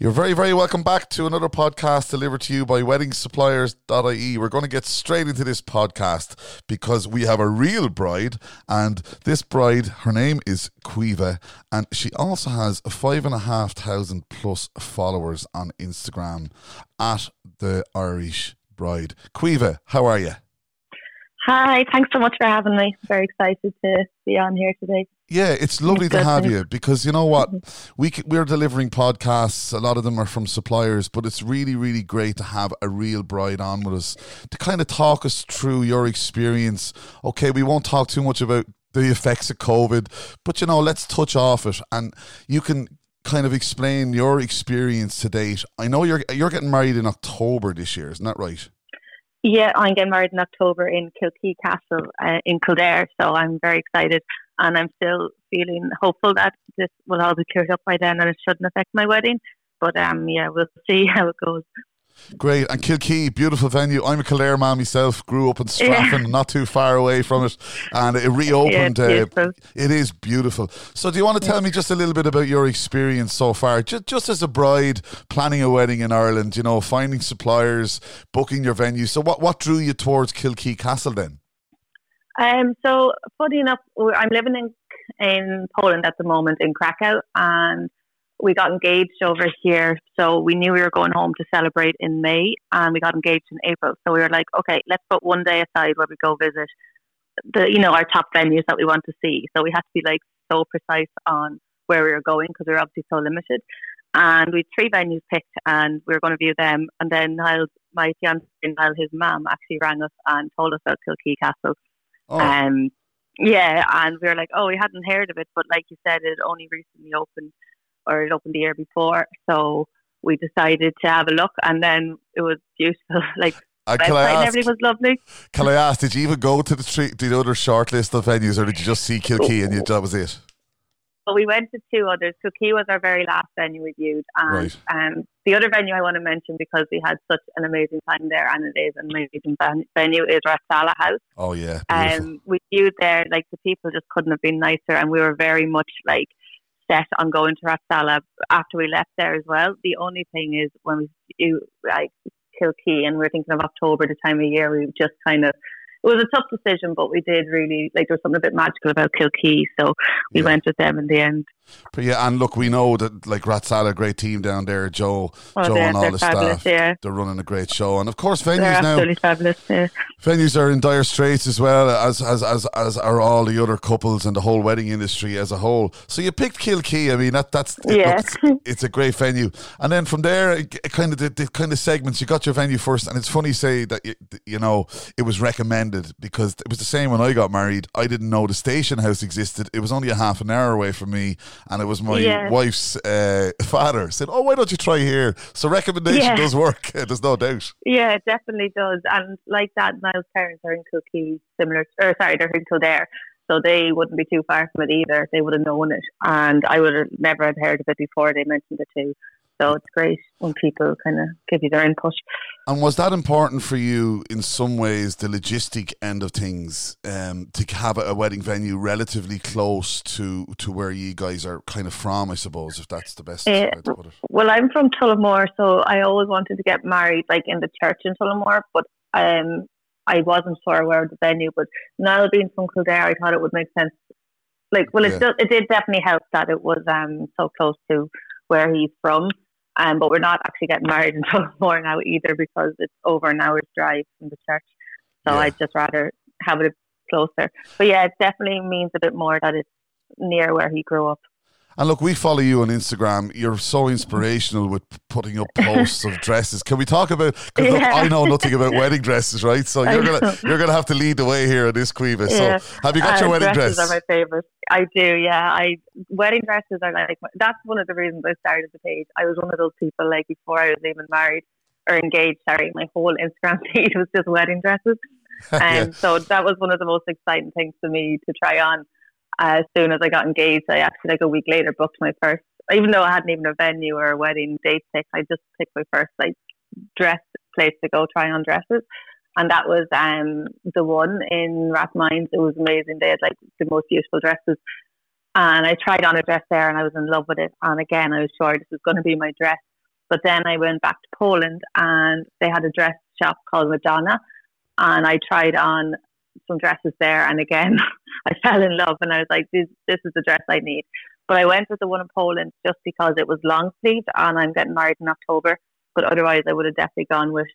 You're very, very welcome back to another podcast delivered to you by weddingsuppliers.ie. We're going to get straight into this podcast because we have a real bride, and this bride, her name is Caoimhe, and she also has five and a half thousand plus followers on Instagram at the Irish Bride. Caoimhe, how are you? Hi, thanks so much for having me. Very excited to be on here today. Yeah, it's lovely to have you because you know what mm-hmm. we we're delivering podcasts. A lot of them are from suppliers, but it's really really great to have a real bride on with us to kind of talk us through your experience. Okay, we won't talk too much about the effects of COVID, but you know, let's touch off it and you can kind of explain your experience to date. I know you're you're getting married in October this year, isn't that right? Yeah, I'm getting married in October in Kilkea Castle uh, in Kildare, so I'm very excited, and I'm still feeling hopeful that this will all be cleared up by then, and it shouldn't affect my wedding. But um, yeah, we'll see how it goes. Great. And Kilkea, beautiful venue. I'm a Kildare man myself, grew up in Straffan, yeah. not too far away from it. And it reopened. Yeah, uh, it is beautiful. So, do you want to tell me just a little bit about your experience so far? Just, just as a bride planning a wedding in Ireland, you know, finding suppliers, booking your venue. So, what, what drew you towards Kilkea Castle then? Um, so, funny enough, I'm living in in Poland at the moment in Krakow, and we got engaged over here. So we knew we were going home to celebrate in May and we got engaged in April. So we were like, okay, let's put one day aside where we go visit the, you know, our top venues that we want to see. So we had to be like so precise on where we were going because we were obviously so limited. And we had three venues picked and we were going to view them. And then Niall, my fiance, Niall, his mum actually rang us and told us about Kilkea Castle. Oh. Um, yeah, and we were like, oh, we hadn't heard of it, but like you said, it only recently opened or it opened the year before. So we decided to have a look, and then it was beautiful. Like uh, can I ask, everything was lovely. Can I ask? Did you even go to the three, the other short list of venues, or did you just see Kilkea and you, that was it? Well, we went to two others. Kilkea was our very last venue we viewed, and right. um, the other venue I want to mention because we had such an amazing time there, and it is an amazing venue is Rathsallagh House. Oh yeah, um, we viewed there like the people just couldn't have been nicer, and we were very much like set on going to Rathsallagh after we left there as well. The only thing is when we do like Kilkea and we are thinking of October, the time of year, we just kind of it was a tough decision, but we did really like there was something a bit magical about Kilkea, so we yeah. went with them in the end. But yeah, and look, we know that like Rathsallagh, great team down there, Joe, oh, Joe and all the staff, yeah. they're running a great show, and of course venues they're now, fabulous. Yeah. Venues are in dire straits as well as as as as are all the other couples and the whole wedding industry as a whole. So you picked Kilkea. I mean that that's it yeah. Looks, it's a great venue, and then from there, it, it kind of the, the, kind of segments you got your venue first, and it's funny say that you, you know it was recommended because it was the same when I got married. I didn't know the station house existed. It was only a half an hour away from me and it was my yeah. wife's uh, father said, "Oh, why don't you try here?" So recommendation yeah. does work. There's no doubt. Yeah, it definitely does. And like that, Niall's parents are in Kilkea, similar. Or sorry, they're in Kildare. So they wouldn't be too far from it either. They would have known it, and I would have never had heard of it before they mentioned it too. So it's great when people kind of give you their input. And was that important for you in some ways, the logistic end of things, um, to have a wedding venue relatively close to, to where you guys are kind of from, I suppose, if that's the best uh, way to put it? Well, I'm from Tullamore, so I always wanted to get married like in the church in Tullamore, but um, I wasn't sure where the venue, but now being from Kildare, I thought it would make sense. Like, well, it, yeah. still, it did definitely help that it was um, so close to where he's from. Um, but we're not actually getting married until more now either because it's over an hour's drive from the church. So yeah. I'd just rather have it closer. But yeah, it definitely means a bit more that it's near where he grew up. And look, we follow you on Instagram. You're so inspirational with putting up posts of dresses. Can we talk about? Because yeah. I know nothing about wedding dresses, right? So you're gonna you're gonna have to lead the way here on this, Caoimhe. Yeah. So have you got uh, your wedding dresses dress? Are my favorite. I do. Yeah, I wedding dresses are like that's one of the reasons I started the page. I was one of those people like before I was even married or engaged. Sorry, my whole Instagram feed was just wedding dresses, and yeah. so that was one of the most exciting things for me to try on as soon as I got engaged, I actually like a week later booked my first. Even though I hadn't even a venue or a wedding date picked, I just picked my first like dress place to go try on dresses, and that was um the one in Rathmines. It was amazing. They had like the most beautiful dresses, and I tried on a dress there, and I was in love with it. And again, I was sure this was going to be my dress. But then I went back to Poland and they had a dress shop called Madonna. And I tried on some dresses there. And again, I fell in love and I was like, this, this is the dress I need. But I went with the one in Poland just because it was long sleeved and I'm getting married in October. But otherwise, I would have definitely gone with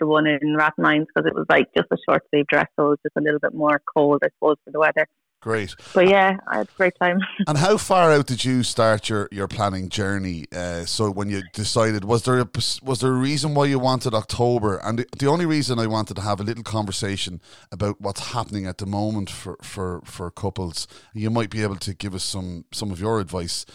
the one in Rathmines because it was like just a short sleeve dress. So it was just a little bit more cold, I suppose, for the weather. Great. But yeah, I had a great time. and how far out did you start your, your planning journey? Uh, so when you decided, was there a, was there a reason why you wanted October? And the, the only reason I wanted to have a little conversation about what's happening at the moment for, for, for couples, you might be able to give us some some of your advice.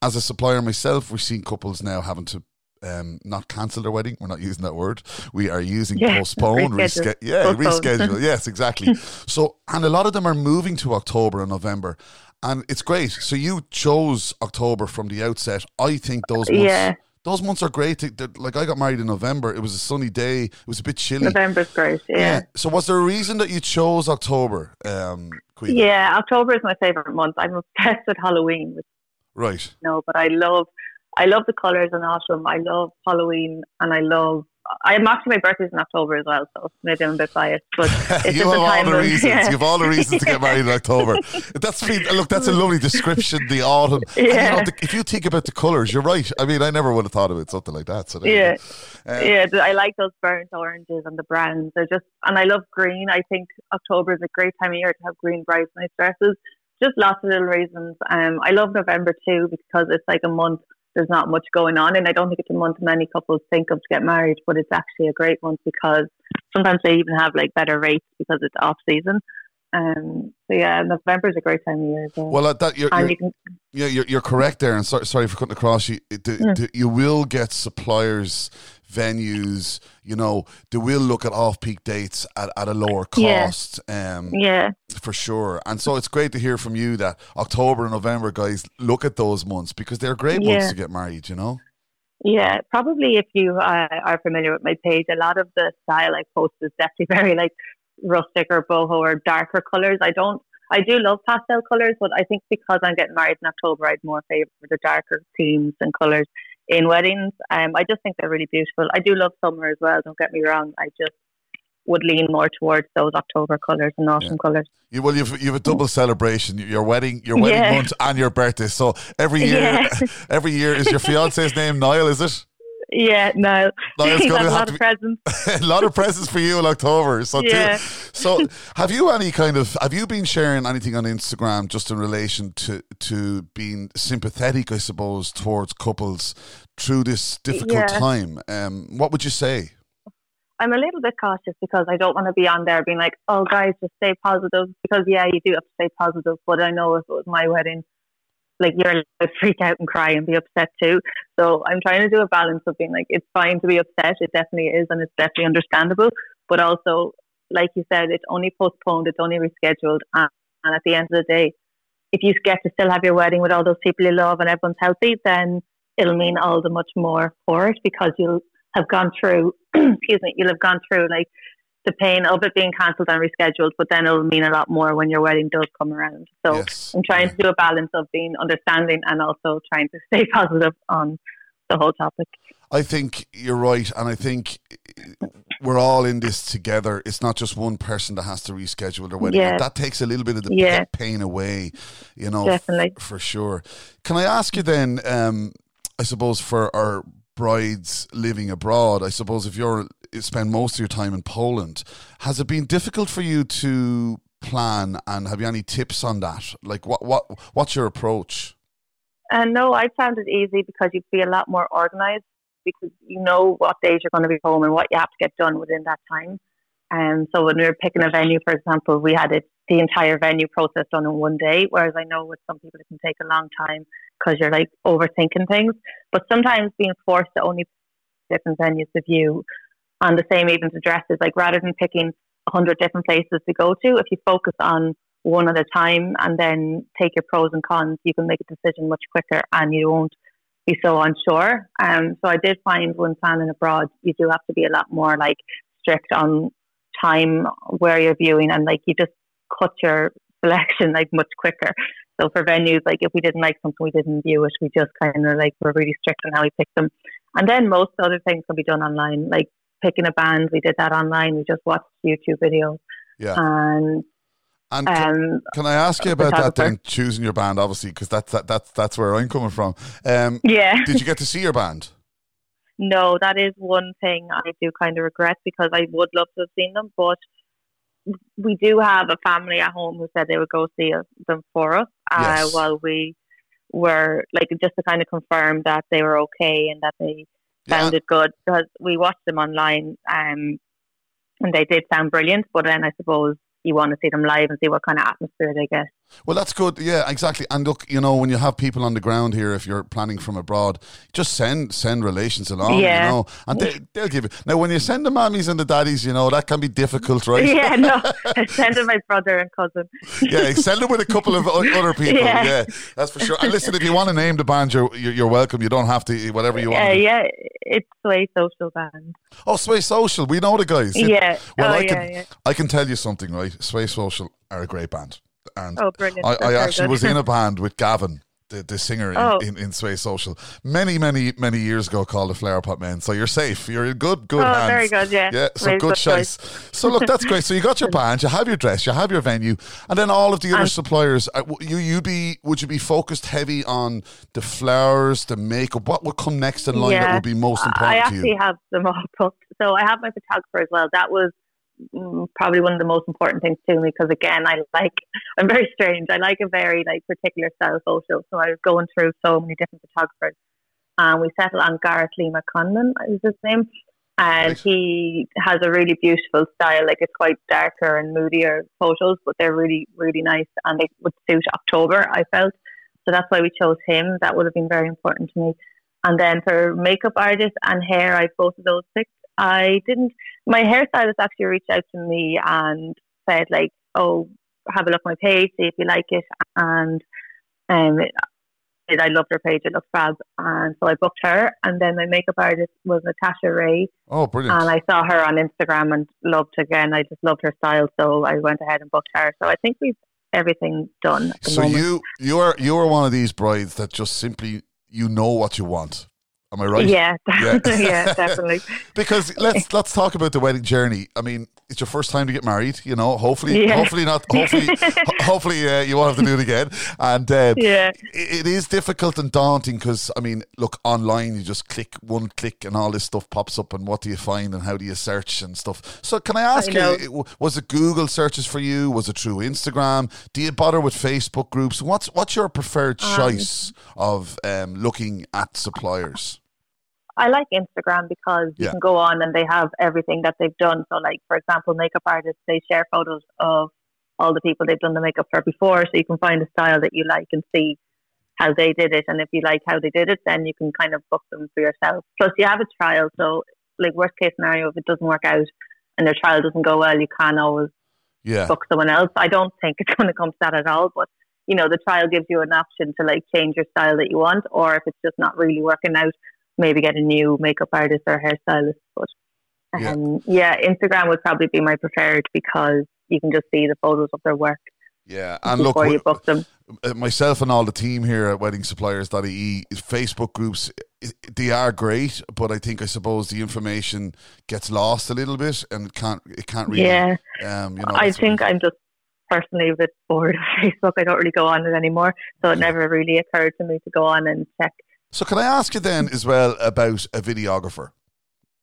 As a supplier myself, we've seen couples now having to um, not cancel their wedding. We're not using that word. We are using yeah, postpone, reschedule. yeah, postpone. reschedule. yes, exactly. so, and a lot of them are moving to October and November, and it's great. So you chose October from the outset. I think those months. Yeah. Those months are great. Like I got married in November. It was a sunny day. It was a bit chilly. November's great. Yeah. yeah. So was there a reason that you chose October? Um, yeah, October is my favorite month. I'm obsessed with Halloween. Right. No, but I love I love the colours in autumn. I love Halloween, and I love. I'm actually my birthday's in October as well, so maybe I'm a bit biased. But it's you have all the of, reasons. Yeah. You have all the reasons to get married in October. That's look. That's a lovely description. The autumn. Yeah. You know, the, if you think about the colours, you're right. I mean, I never would have thought of it something like that. So yeah, um, yeah. I like those burnt oranges and the browns. They're just, and I love green. I think October is a great time of year to have green bridesmaid dresses. Just lots of little reasons. Um, I love November too because it's like a month there's not much going on. And I don't think it's a month many couples think of to get married, but it's actually a great month because sometimes they even have like better rates because it's off season. Um, so yeah, November is a great time of year. Well, well that you're, you're you can, yeah, you're, you're correct there. And so, sorry for cutting across you. Mm. the, you will get suppliers venues, you know, they will look at off peak dates at, at a lower cost. Yeah. Um, yeah. For sure. And so it's great to hear from you that October and November, guys, look at those months because they're great yeah. months to get married, you know? Yeah, probably if you uh, are familiar with my page, a lot of the style I post is definitely very like rustic or boho or darker colors. I don't I do love pastel colours, but I think because I'm getting married in October, I'd more favour the darker themes and colours in weddings. Um, I just think they're really beautiful. I do love summer as well. Don't get me wrong. I just would lean more towards those October colours and autumn yeah. colours. You, well, you've you've a double celebration: your wedding, your wedding yeah. month, and your birthday. So every year, yeah. every year is your fiance's name Niall? Is it? Yeah, no. Going to a lot of presents. a lot of presents for you in October. So, yeah. so have you any kind of have you been sharing anything on Instagram just in relation to to being sympathetic, I suppose, towards couples through this difficult yeah. time? Um, what would you say? I'm a little bit cautious because I don't want to be on there being like, "Oh, guys, just stay positive." Because yeah, you do have to stay positive. But I know if it was my wedding, like you're allowed to freak out and cry and be upset too. So I'm trying to do a balance of being like, it's fine to be upset. It definitely is, and it's definitely understandable. But also, like you said, it's only postponed, it's only rescheduled, and, and at the end of the day, if you get to still have your wedding with all those people you love and everyone's healthy, then it'll mean all the much more for it because you'll have gone through. excuse me, you'll have gone through like the pain of it being cancelled and rescheduled, but then it'll mean a lot more when your wedding does come around. So yes. I'm trying yeah. to do a balance of being understanding and also trying to stay positive on the whole topic. I think you're right, and I think we're all in this together. It's not just one person that has to reschedule their wedding. Yeah. That takes a little bit of the yeah. pain away, you know, Definitely. F- for sure. Can I ask you then? Um, I suppose for our brides living abroad, I suppose if you're spend most of your time in Poland, has it been difficult for you to plan? And have you any tips on that? Like, what what what's your approach? Uh, no, I found it easy because you'd be a lot more organized because you know what days you're going to be home and what you have to get done within that time. And um, so when we were picking a venue, for example, we had it the entire venue process done in one day. Whereas I know with some people it can take a long time because you're like overthinking things. But sometimes being forced to only different venues to view, and the same even addresses, like rather than picking a hundred different places to go to, if you focus on one at a time and then take your pros and cons, you can make a decision much quicker and you won't be so unsure. Um, so I did find when planning abroad, you do have to be a lot more like strict on time where you're viewing and like you just cut your selection like much quicker. So for venues, like if we didn't like something, we didn't view it. We just kind of like were really strict on how we pick them. And then most other things can be done online, like picking a band. We did that online. We just watched YouTube videos. Yeah. And And can, um, can I ask you about that then, choosing your band, obviously, because that's, that, that's, that's where I'm coming from. Um, yeah. did you get to see your band? No, that is one thing I do kind of regret because I would love to have seen them, but we do have a family at home who said they would go see us, them for us uh, Yes. while we were like just to kind of confirm that they were okay and that they Yeah. sounded good because we watched them online um, and they did sound brilliant. But then I suppose you want to see them live and see what kind of atmosphere they get. Well, that's good. Yeah, exactly. And look, you know, when you have people on the ground here, if you're planning from abroad, just send send relations along. Yeah. You know, and they they'll give it. Now, when you send the mummies and the daddies, you know that can be difficult, right? yeah, no, I sent them my brother and cousin. yeah, send them with a couple of other people. Yeah. Yeah. that's for sure. And listen, if you want to name the band, you're you're, welcome. You don't have to. Whatever you want. Uh, yeah, it's Sway Social Band. Oh, Sway Social, we know the guys. Yeah. Well, oh, I yeah, can yeah. I can tell you something, right? Sway Social are a great band, Oh, brilliant. I, I actually good. was in a band with Gavin, the, the singer in, Oh. in, in Sway Social, many, many, many years ago called the Flower Pot Men. So you're safe. You're in good, good Oh, hands. very good, yeah. Yeah, so Very good good choice. So look, that's great. So you got your band, you have your dress, you have your venue, and then all of the other And- suppliers. uh, You you be would you be focused heavy on the flowers, the makeup? What would come next in line that would be most important I actually have them all booked. So I have my photographer as well. That was Mm, probably one of the most important things to me because again, I like I'm very strange. I like a very like particular style photo. So I was going through so many different photographers, and we settled on Gareth Lima Conlon is his name. And Right. he has a really beautiful style. Like it's quite darker and moodier photos, but they're really, really nice, and they would suit October. I felt so that's why we chose him. That would have been very important to me. And then for makeup artist and hair, I both of those picked. I didn't. My hairstylist actually reached out to me and said like, "Oh, have a look at my page, see if you like it." And um, it- I loved her page; it looked fab. And so I booked her. And then my makeup artist was Natasha Ray, Oh, brilliant. and I saw her on Instagram and loved again. I just loved her style, so I went ahead and booked her. So I think we've everything done So moment. you you're you're one of these brides that just simply you know what you want. Am I right? Yeah, Yeah. yeah, definitely. Because let's let's talk about the wedding journey. I mean, it's your first time to get married. You know, hopefully, Yeah. hopefully not. Hopefully, ho- hopefully uh, you won't have to do it again. And uh, Yeah, it, it is difficult and daunting because I mean, look online. You just click one click, and all this stuff pops up. And what do you find, and how do you search and stuff? So, can I ask I you? Was it Google searches for you? Was it through Instagram? Do you bother with Facebook groups? What's what's your preferred Um, choice of um, looking at suppliers? I like Instagram because you can go on and they have everything that they've done. So, like for example, makeup artists they share photos of all the people they've done the makeup for before, so you can find a style that you like and see how they did it. And if you like how they did it, then you can kind of book them for yourself. Plus, you have a trial, so like worst case scenario, if it doesn't work out and their trial doesn't go well, you can always Yeah, book someone else. I don't think it's going to come to that at all, but you know, the trial gives you an option to like change your style that you want, or if it's just not really working out, maybe get a new makeup artist or hairstylist. But Yeah. um, yeah. Instagram would probably be my preferred because you can just see the photos of their work yeah. And look, before you book them. uh, myself and all the team here at WeddingSuppliers.ie, Facebook groups, they are great, but I think I suppose the information gets lost a little bit and it can't it can't really. yeah, Um, you know, I think I'm just personally a bit bored of Facebook. I don't really go on it anymore, so it Yeah. never really occurred to me to go on and check. So can I ask you then as well about a videographer?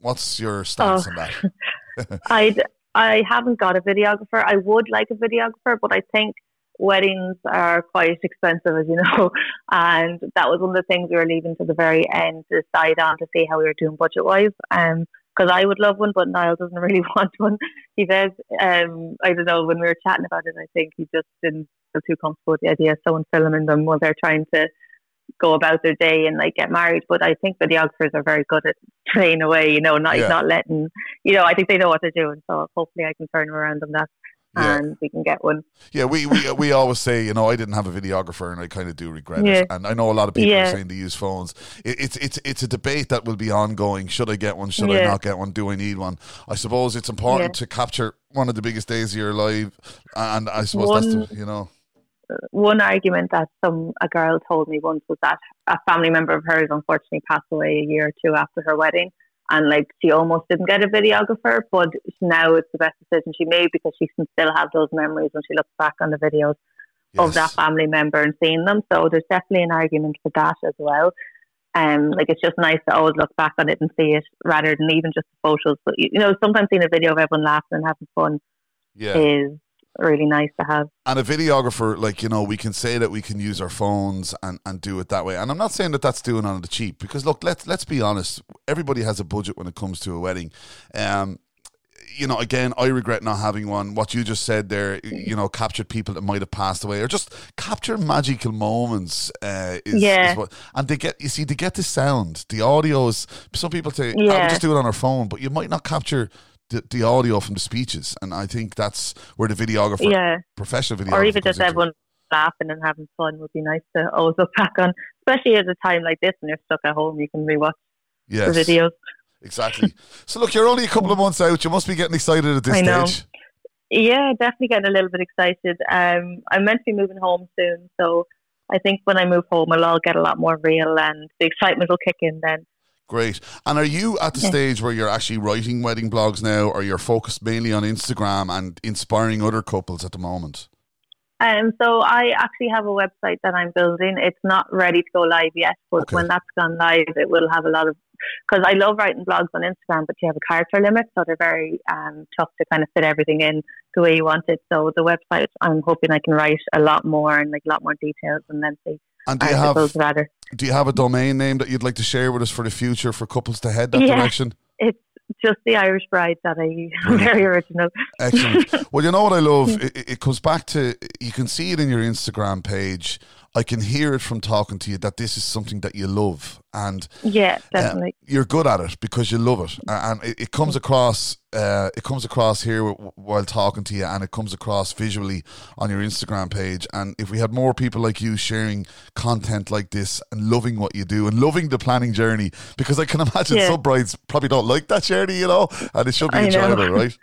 What's your stance Oh. on that? I I haven't got a videographer. I would like a videographer, but I think weddings are quite expensive, as you know. And that was one of the things we were leaving to the very end to decide on to see how we were doing budget wise. Um, because I would love one, but Niall doesn't really want one. He says, um, I don't know, when we were chatting about it, I think he just didn't feel too comfortable with the idea of someone filming them while they're trying to go about their day and like get married. But I think videographers are very good at staying away, you know, not Yeah. not letting you know, I think they know what they're doing. So hopefully I can turn around on that Yeah. and we can get one. Yeah, we, we we always say, you know, I didn't have a videographer, and I kind of do regret Yeah. it. And I know a lot of people are saying to use phones. It, it's it's it's a debate that will be ongoing. Should I get one? Should I not get one? Do I need one? I suppose it's important to capture one of the biggest days of your life, and I suppose that's the, you know. One argument that some a girl told me once was that a family member of hers unfortunately passed away a year or two after her wedding, and like she almost didn't get a videographer, but now it's the best decision she made because she can still have those memories when she looks back on the videos yes. of that family member and seeing them. So there's definitely an argument for that as well. Um, like it's just nice to always look back on it and see it rather than even just the photos. But you know, sometimes seeing a video of everyone laughing and having fun yeah. is really nice to have. And a videographer, like, you know, we can say that we can use our phones and, and do it that way. And I'm not saying that that's doing on the cheap because, look, let's, let's be honest, everybody has a budget when it comes to a wedding. Um, you know, again, I regret not having one. What you just said there, you know, captured people that might have passed away, or just capture magical moments. Uh, is, yeah. Is what, and they get, you see, they get the sound, the audio is. Some people say, yeah. "I just do it on our phone," but you might not capture the, the audio from the speeches, and I think that's where the videographer, yeah, professional videographer, or even just everyone laughing and having fun would be nice to always look back on, especially at a time like this when you're stuck at home. You can rewatch yes. the videos. Exactly. so look, you're only a couple of months out. You must be getting excited at this stage. Yeah, definitely getting a little bit excited. Um, I'm meant to be moving home soon, so I think when I move home, I'll all get a lot more real, and the excitement will kick in then. Great. And are you at the yeah. stage where you're actually writing wedding blogs now, or you're focused mainly on Instagram and inspiring other couples at the moment? Um, so I actually have a website that I'm building. It's not ready to go live yet, but okay. when that's gone live, it will have a lot of. Because I love writing blogs on Instagram, but you have a character limit, so they're very um, tough to kind of fit everything in the way you want it. So the website, I'm hoping I can write a lot more and like a lot more details, and then see. And do you have rather do you have a domain name that you'd like to share with us for the future for couples to head that yeah, direction? It's just the Irish Bride that I very original. Excellent. Well, you know what I love? It, it comes back to you can see it in your Instagram page I can hear it from talking to you that this is something that you love, and yeah, uh, definitely, you're good at it because you love it, and it, it comes across. Uh, it comes across here while talking to you, and it comes across visually on your Instagram page. And if we had more people like you sharing content like this and loving what you do and loving the planning journey, because I can imagine yeah. some brides probably don't like that journey, you know, and it should be enjoyable, right?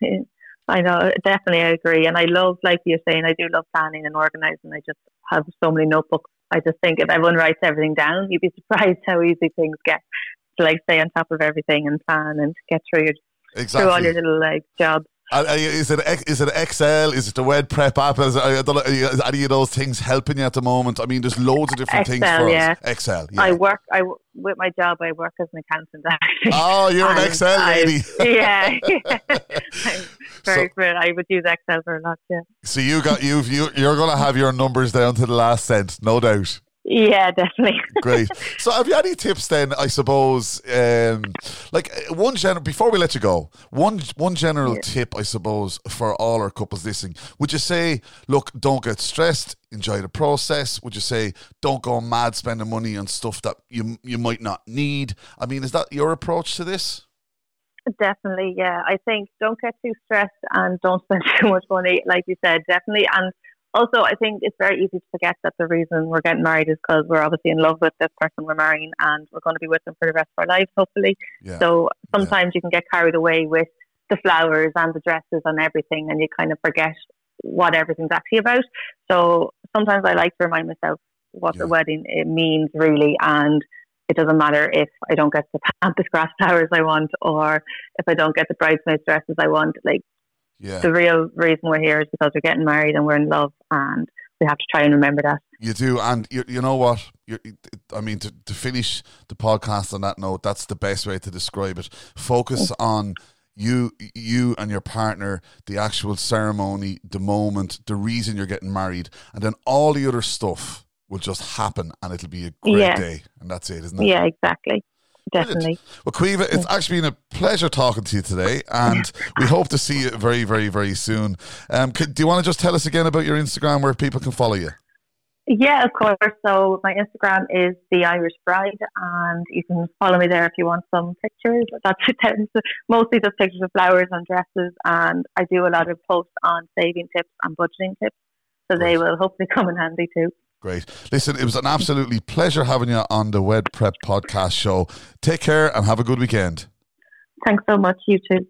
I know, definitely, I agree, and I love, like you're saying, I do love planning and organising. I just have so many notebooks. I just think if everyone writes everything down, you'd be surprised how easy things get to like stay on top of everything and plan and get through your exactly. through all your little like jobs. Is it is it Excel? Is it the Wed Prep app? Is, I don't know, is any of those things helping you at the moment? I mean, there's loads of different Excel, things for yeah. us. Excel. Yeah. I work. I with my job. I work as an accountant. Actually. Oh, you're an Excel lady. Yeah, yeah. very so, I would use Excel for a lot. Yeah. So you got you've you you're going to have your numbers down to the last cent, no doubt. Yeah, definitely. Great. So, have you any tips then? I suppose, um, like uh, one general before we let you go, one one general yeah. tip, I suppose, for all our couples listening. Would you say, look, don't get stressed, enjoy the process? Would you say, don't go mad spending money on stuff that you you might not need? I mean, is that your approach to this? Definitely, yeah. I think don't get too stressed and don't spend too much money, like you said, definitely. And also, I think it's very easy to forget that the reason we're getting married is because we're obviously in love with this person we're marrying and we're going to be with them for the rest of our lives, hopefully. Yeah. So sometimes yeah. you can get carried away with the flowers and the dresses and everything and you kind of forget what everything's actually about. So sometimes I like to remind myself what yeah. the wedding it means really and it doesn't matter if I don't get the pampas grass flowers I want or if I don't get the bridesmaids dresses I want. Like yeah. The real reason we're here is because we're getting married and we're in love, and we have to try and remember that. You do, and you, you know what? You're, I mean, to, to finish the podcast on that note, that's the best way to describe it. Focus on you you and your partner the actual ceremony the moment the reason you're getting married and then all the other stuff will just happen and it'll be a great yeah. day and that's it isn't it yeah exactly definitely. Well, Caoimhe, it's actually been a pleasure talking to you today, and we hope to see you very, very, very soon. Um, could, do you want to just tell us again about your Instagram where people can follow you? Yeah, of course. So my Instagram is the Irish Bride, and you can follow me there if you want some pictures. That's mostly just pictures of flowers and dresses, and I do a lot of posts on saving tips and budgeting tips, so they will hopefully come in handy too. Great. Listen, it was an absolutely pleasure having you on the Wed Prep podcast show. Take care and have a good weekend. Thanks so much. You too.